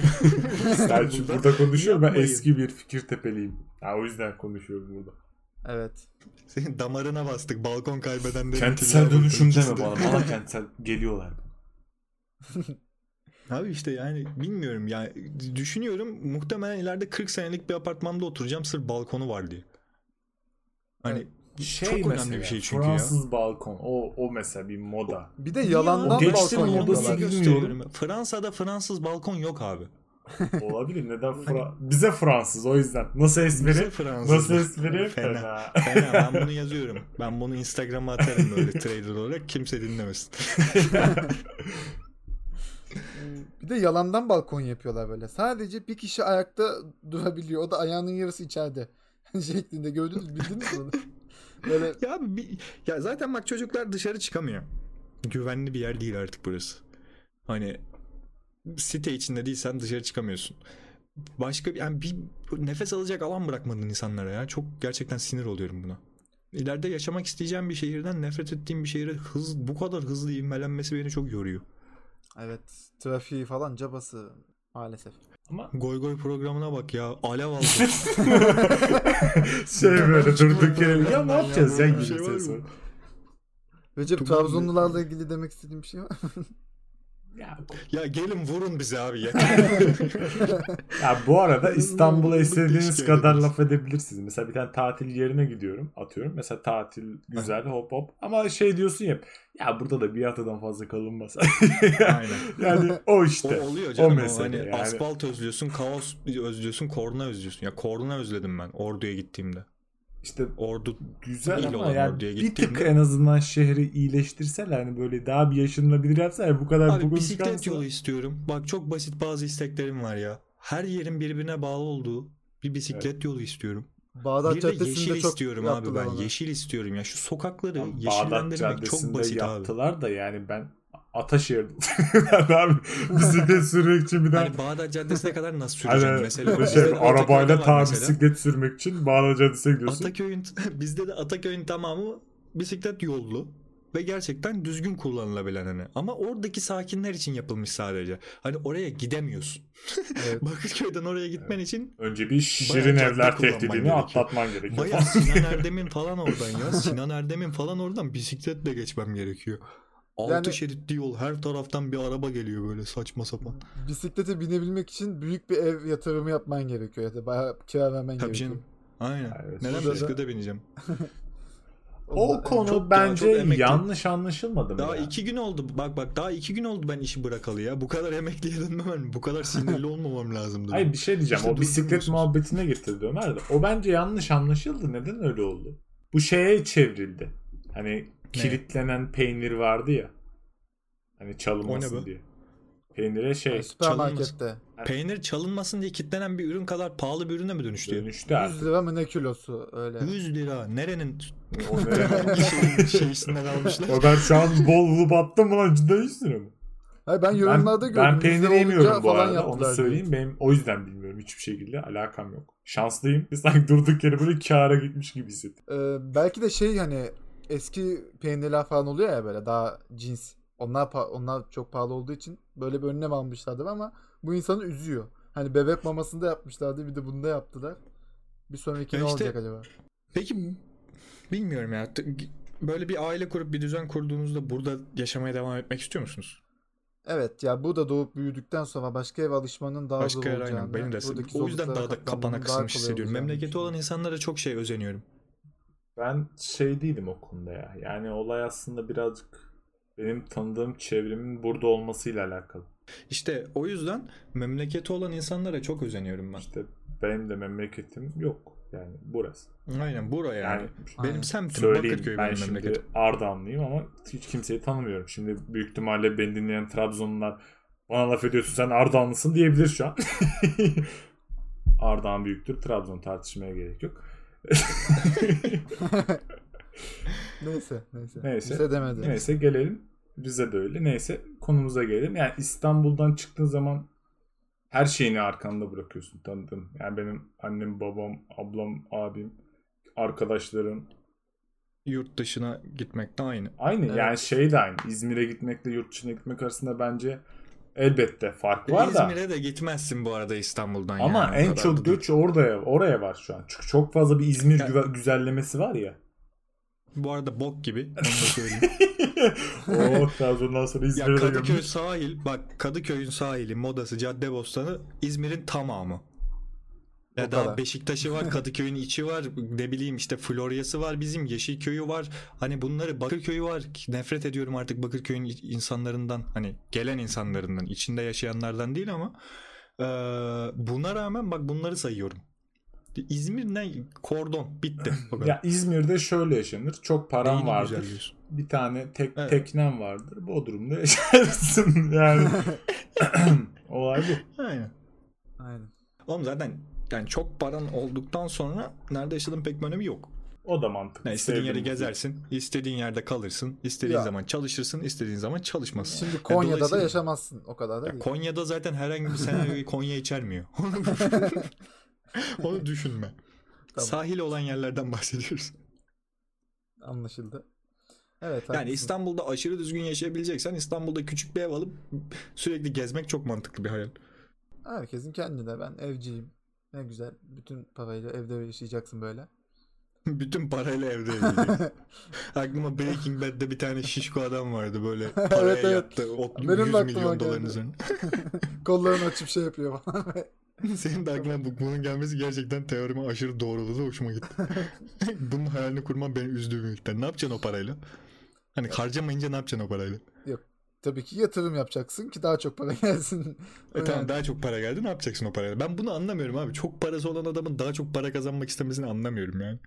Selçuk burada konuşuyor. Ben eski bir Fikirtepeliyim. Ya o yüzden konuşuyorum burada. Evet. Senin damarına bastık balkon. Kentsel ikisi de- dönüşüm ikisi deme de- bana. Bana (laughs) kentsel geliyorlar. (laughs) Abi işte yani bilmiyorum yani düşünüyorum muhtemelen ileride 40 senelik bir apartmanda oturacağım sırf balkonu var diye. Hani Şey çok mesela, önemli bir şey çünkü Fransız balkon. O, o mesela bir moda. Bir de ya. yalandan balkon modası. Fransa'da Fransız balkon yok abi. Olabilir. Neden? Fra- Bize Fransız o yüzden. Nasıl espri? Nasıl espri? Fena. Fena. Fena ben (laughs) bunu yazıyorum. Ben bunu Instagram'a atarım böyle trader olarak kimse dinlemesin. Bir de yalandan balkon yapıyorlar böyle. Sadece bir kişi ayakta durabiliyor. O da ayağının yarısı içeride. (laughs) şeklinde gördünüz bildiniz mi onu? Böyle (laughs) Ya abi bir, ya zaten bak çocuklar dışarı çıkamıyor. Güvenli bir yer değil artık burası. Hani site içinde değilsen dışarı çıkamıyorsun. Başka bir yani bir nefes alacak alan bırakmadın insanlara ya. Çok gerçekten sinir oluyorum buna. İleride yaşamak isteyeceğim bir şehirden nefret ettiğim bir şehire hız bu kadar hızlı ivmelenmesi beni çok yoruyor. evet trafiği falan cabası maalesef. Ama Goy goy programına bak ya. Alev aldı. (laughs) şey böyle durduk yere. Ya ne Ya yapacağız ya bir şey var ses mı? var. Recep Trabzonlularla ilgili demek istediğim bir şey var. Ya, ya gelin vurun bizi abi ya. (laughs) ya bu arada İstanbul'a istediğiniz kadar laf edebilirsiniz. Mesela bir tane tatil yerine gidiyorum atıyorum. Mesela tatil güzel hop hop. Ama şey diyorsun ya ya burada da bir haftadan fazla kalınmaz. (laughs) Aynen. yani o O işte. oluyor canım. O mesele hani yani. asfalt özlüyorsun, kaos özlüyorsun, korna özlüyorsun. Ya korna özledim ben Ordu'ya gittiğimde. İşte Ordu güzel İyi ama yani orduya bir tık en azından şehri iyileştirseler hani böyle daha bir yaşanılabilir yapsalar bu kadar Abi bugün bisiklet çıkarsa- yolu istiyorum. Bak çok basit bazı isteklerim var ya. Her yerin birbirine bağlı olduğu bir bisiklet yolu istiyorum. Bağdat bir de yeşil Caddesi'nde çok istiyorum abi ben. onu. Yeşil istiyorum ya. Şu sokakları Bağdat yeşillendirmek çok Caddesi'nde basit abi. yaptılar da yani ben Ataşehir'de (laughs) abi bisiklet (laughs) sürmek için bir daha Hani Bağdat Caddesi'ne kadar nasıl süreceğim Hani mesela? şey, arabayla ta bisiklet sürmek için Bağdat Caddesi'ne gidiyorsun. Ataköy'ün (laughs) bizde de Ataköy'ün tamamı bisiklet yollu ve gerçekten düzgün kullanılabilen hani. Ama oradaki sakinler için yapılmış sadece. Hani oraya gidemiyorsun. Evet. Bakırköy'den oraya gitmen için Önce bir şirin evler tehdidini gerekiyor. atlatman gerekiyor. bayağı Sinan Erdem'in falan oradan ya. Sinan Erdem'in falan oradan bisikletle geçmem gerekiyor. Altı Yani- şeritli yol her taraftan bir araba geliyor böyle saçma sapan. Bisiklete binebilmek için büyük bir ev yatırımı yapman gerekiyor ya da bayağı kira vermen Tabii gerekiyor. canım. Aynen. Evet. Neden Burada da- bisiklete bineceğim? (laughs) O Ondan- konu Çok ya, bence çok emekli. yanlış anlaşılmadı mı? Daha ya? iki gün oldu. Bak bak daha iki gün oldu ben işi bırakalı ya. Bu kadar emekliye dönmemem, bu kadar sinirli (laughs) olmamam lazımdı. Hayır bir şey diyeceğim. İşte o bisiklet muhabbetine getirdi Ömer de. O bence yanlış anlaşıldı. Neden öyle oldu? Bu şeye çevrildi. Hani kilitlenen peynir vardı ya. Hani O ne çalınmasın diye. Peynire şey Yani süpermarkette. Peynir çalınmasın diye kilitlenen bir ürün kadar pahalı bir ürüne mi dönüştü? dönüştü 100 artık. lira mı ne kilosu öyle. 100 lira. Nerenin O (laughs) şeyin şeysinden almışlar? O ben şu an bol bulup attım mı lan cidden 100 lira mı? Hayır ben Ben, yorumlarda gördüm. ben 100 peynir yemiyorum bu falan arada. Onu söyleyeyim. Benim o yüzden bilmiyorum hiçbir şekilde. Alakam yok. Şanslıyım. (laughs) Sanki durduk yere böyle kâra gitmiş gibi hissettim. diye. Ee, belki de şey hani eski peynirler falan oluyor ya böyle daha cins. Onlar onlar çok pahalı olduğu için böyle bir önlem almışlardır ama bu insanı üzüyor. Hani bebek mamasında yapmışlardı bir de bunda yaptılar. Bir sonraki Ya ne işte- olacak acaba? Peki bilmiyorum ya. Böyle bir aile kurup bir düzen kurduğunuzda burada yaşamaya devam etmek istiyor musunuz? Evet ya burada doğup büyüdükten sonra başka eve alışmanın daha zor Başka yer olacağını. aynen benim de. O yüzden daha da kapana kısılmış hissediyorum. Memleketi olan insanlara çok şey özeniyorum. Ben şey değilim o konuda ya. Yani olay aslında birazcık benim tanıdığım çevremin burada olmasıyla alakalı. İşte o yüzden memleketi olan insanlara çok özeniyorum ben. İşte benim de memleketim yok. Yani burası. Aynen buraya yani. Yani Benim Aynen. semtim söyleyeyim Bakırköy ben benim şimdi memleketim. Ardahanlıyım ama hiç kimseyi tanımıyorum. Şimdi büyük ihtimalle beni dinleyen Trabzonlular Bana laf ediyorsun sen Ardahanlısın diyebilir şu an. (laughs) Ardahan büyüktür. Trabzon tartışmaya gerek yok. (laughs) Neyse neyse. Neyse. Bize demedi. Neyse gelelim. Rize de öyle. Neyse konumuza gelelim. Yani İstanbul'dan çıktığın zaman her şeyini arkanda bırakıyorsun tanıdığın. Yani benim annem, babam, ablam, abim, arkadaşlarım. Yurt dışına gitmek de aynı. Aynı Evet. yani şey de aynı. İzmir'e gitmekle yurt dışına gitmek arasında bence elbette fark var da. İzmir'e de gitmezsin bu arada İstanbul'dan Ama yani. En çok göç oraya oraya var şu an. Çünkü çok fazla bir İzmir Ya- güve- güzellemesi var ya. Bu arada bok gibi. Onu da (laughs) söyleyeyim. Oo Trabzon'dan sonra ya İzmir'e de Kadıköy gömdük. sahil bak Kadıköy'ün sahili, Modası, Caddebostanı İzmir'in tamamı. Ya daha. Beşiktaş'ı var, (laughs) Kadıköy'ün içi var, ne bileyim işte Florya'sı var bizim, Yeşilköy'ü var. Hani bunları Bakırköy'ü var. Nefret ediyorum artık Bakırköy'ün insanlarından. Hani gelen insanlarından, içinde yaşayanlardan değil ama eee, buna rağmen bak bunları sayıyorum. İzmir ne? Kordon. Bitti. Ya İzmir'de şöyle yaşanır. Çok paran Beyni vardır. Bir tane tek Evet. teknen vardır. Bodrum'da (laughs) yaşarsın yani. (laughs) (clears throat) Olay bu. Aynen. Aynen. Oğlum zaten yani çok paran olduktan sonra nerede yaşadığın pek bir önemi yok. O da mantıklı. Yani istediğin yeri gezersin, istediğin yerde kalırsın, istediğin Ya. zaman çalışırsın, istediğin zaman çalışmazsın. Şimdi Ya Konya'da da dolayısıyla- yaşamazsın. O kadar da Ya değil. Konya'da zaten herhangi bir senaryoyu (laughs) Konya içermiyor. (laughs) Onu düşünme. Tamam. Sahil olan yerlerden bahsediyoruz. Anlaşıldı. Evet. Yani haklısın. İstanbul'da aşırı düzgün yaşayabileceksen İstanbul'da küçük bir ev alıp sürekli gezmek çok mantıklı bir hayal. Herkesin kendine. Ben evciyim. Ne güzel. Bütün parayla evde yaşayacaksın böyle. (laughs) Bütün parayla evde yaşayacak. (laughs) Aklıma Breaking Bad'de bir tane şişko adam vardı böyle paraya Evet, evet. yattı. O Benim de 100 aklıma milyon doların üzerine. (laughs) Kollarını açıp şey yapıyor falan. Senin de aklına bu, bunun gelmesi gerçekten teorime aşırı doğruladı. Hoşuma gitti. bunun hayalini kurman beni üzdü büyükten. Ne yapacaksın o parayla? Hani harcamayınca ne yapacaksın o parayla? Tabii ki yatırım yapacaksın ki daha çok para (laughs) gelsin. E tamam daha çok para geldi ne yapacaksın o parayla? Ben bunu anlamıyorum abi. Çok parası olan adamın daha çok para kazanmak istemesini anlamıyorum yani.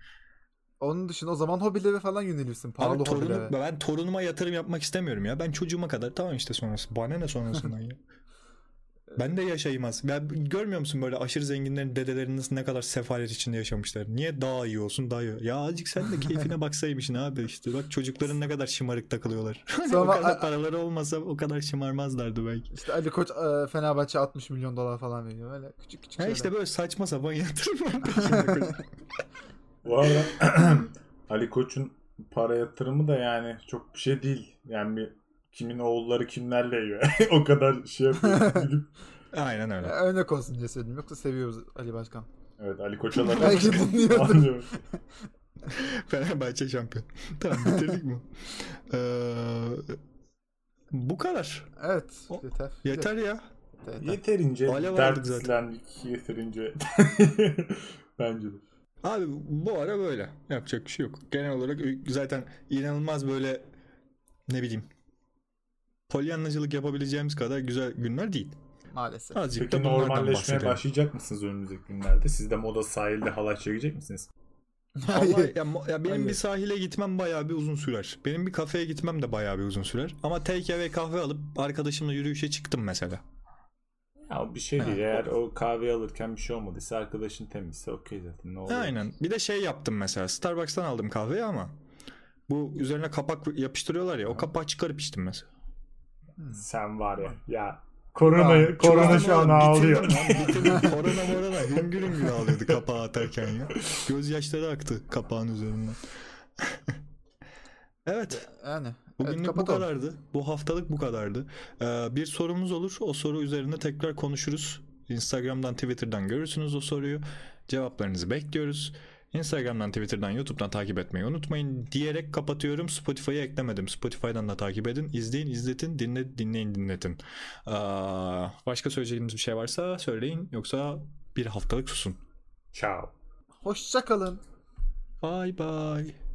Onun dışında o zaman hobilere falan yönelirsin. Pahalı Abi torunu, hobilere. ben torunuma yatırım yapmak istemiyorum ya. Ben çocuğuma kadar tamam işte sonrası. Bana ne sonrasından ya. (laughs) Ben de yaşayayım az. Ya görmüyor musun böyle aşırı zenginlerin dedelerinin nasıl ne kadar sefalet içinde yaşamışlar? Niye daha iyi olsun daha iyi? Ya azıcık sen de keyfine (laughs) baksaymışsın abi işte. Bak çocukların ne kadar şımarık takılıyorlar. (laughs) Hani o Sonra- kadar paraları olmasa o kadar şımarmazlardı belki. İşte Ali Koç e, Fenerbahçe 60 milyon dolar falan veriyor. Öyle küçük küçük Ha şeyler. işte böyle saçma sapan (laughs) yatırımlar peşinde. Bu arada (clears throat) Ali Koç'un para yatırımı da yani çok bir şey değil. Yani bir kimin oğulları kimlerle yiyor. (laughs) o kadar şey yapıyor. (laughs) Aynen öyle. Örnek olsun diye söyledim. Yoksa seviyoruz Ali Başkan. evet Ali Koç'a da (laughs) Belki dinliyordur. Fenerbahçe şampiyon. Tamam bitirdik mi? Ee, bu kadar. Evet. O- Yeter. Yeter ya. Yeter, yeter. Yeterince dertlendik. Yeterince. Bence de. Abi bu ara böyle. Yapacak bir şey yok. Genel olarak zaten inanılmaz böyle ne bileyim polyanlacılık yapabileceğimiz kadar güzel günler değil. Maalesef. Azıcık Peki normalleşmeye bahsedelim. başlayacak mısınız önümüzdeki günlerde? Siz de moda sahilde halay çekecek misiniz? (laughs) Vallahi ya, ya benim Hayır. bir sahile gitmem bayağı bir uzun sürer. Benim bir kafeye gitmem de bayağı bir uzun sürer. Ama take away kahve alıp arkadaşımla yürüyüşe çıktım mesela. Ya bir şey Ha. değil. Eğer o kahve alırken bir şey olmadıysa arkadaşın temizse okey zaten. Ne olur. Aynen. Bir de şey yaptım mesela. Starbucks'tan aldım kahveyi ama bu üzerine kapak yapıştırıyorlar ya. O kapağı çıkarıp içtim mesela. Sen var ya. Ya korona Ya, korona şu an ağlıyor. Bitirdim (laughs) korona morona hüngür hüngür ağlıyordu kapağı atarken ya. Gözyaşları aktı kapağın üzerinden. (laughs) evet. Yani. Bugünlük evet, bu kadardı. Bu haftalık bu kadardı. Ee, bir sorumuz olur. O soru üzerinde tekrar konuşuruz. Instagram'dan, Twitter'dan görürsünüz o soruyu. Cevaplarınızı bekliyoruz. Instagram'dan, Twitter'dan, YouTube'dan takip etmeyi unutmayın diyerek kapatıyorum. Spotify'ı eklemedim. Spotify'dan da takip edin. İzleyin, izletin, dinle, dinleyin, dinletin. Aa, başka söyleyeceğiniz bir şey varsa söyleyin. Yoksa bir haftalık susun. Ciao. Hoşça kalın. Bye bye.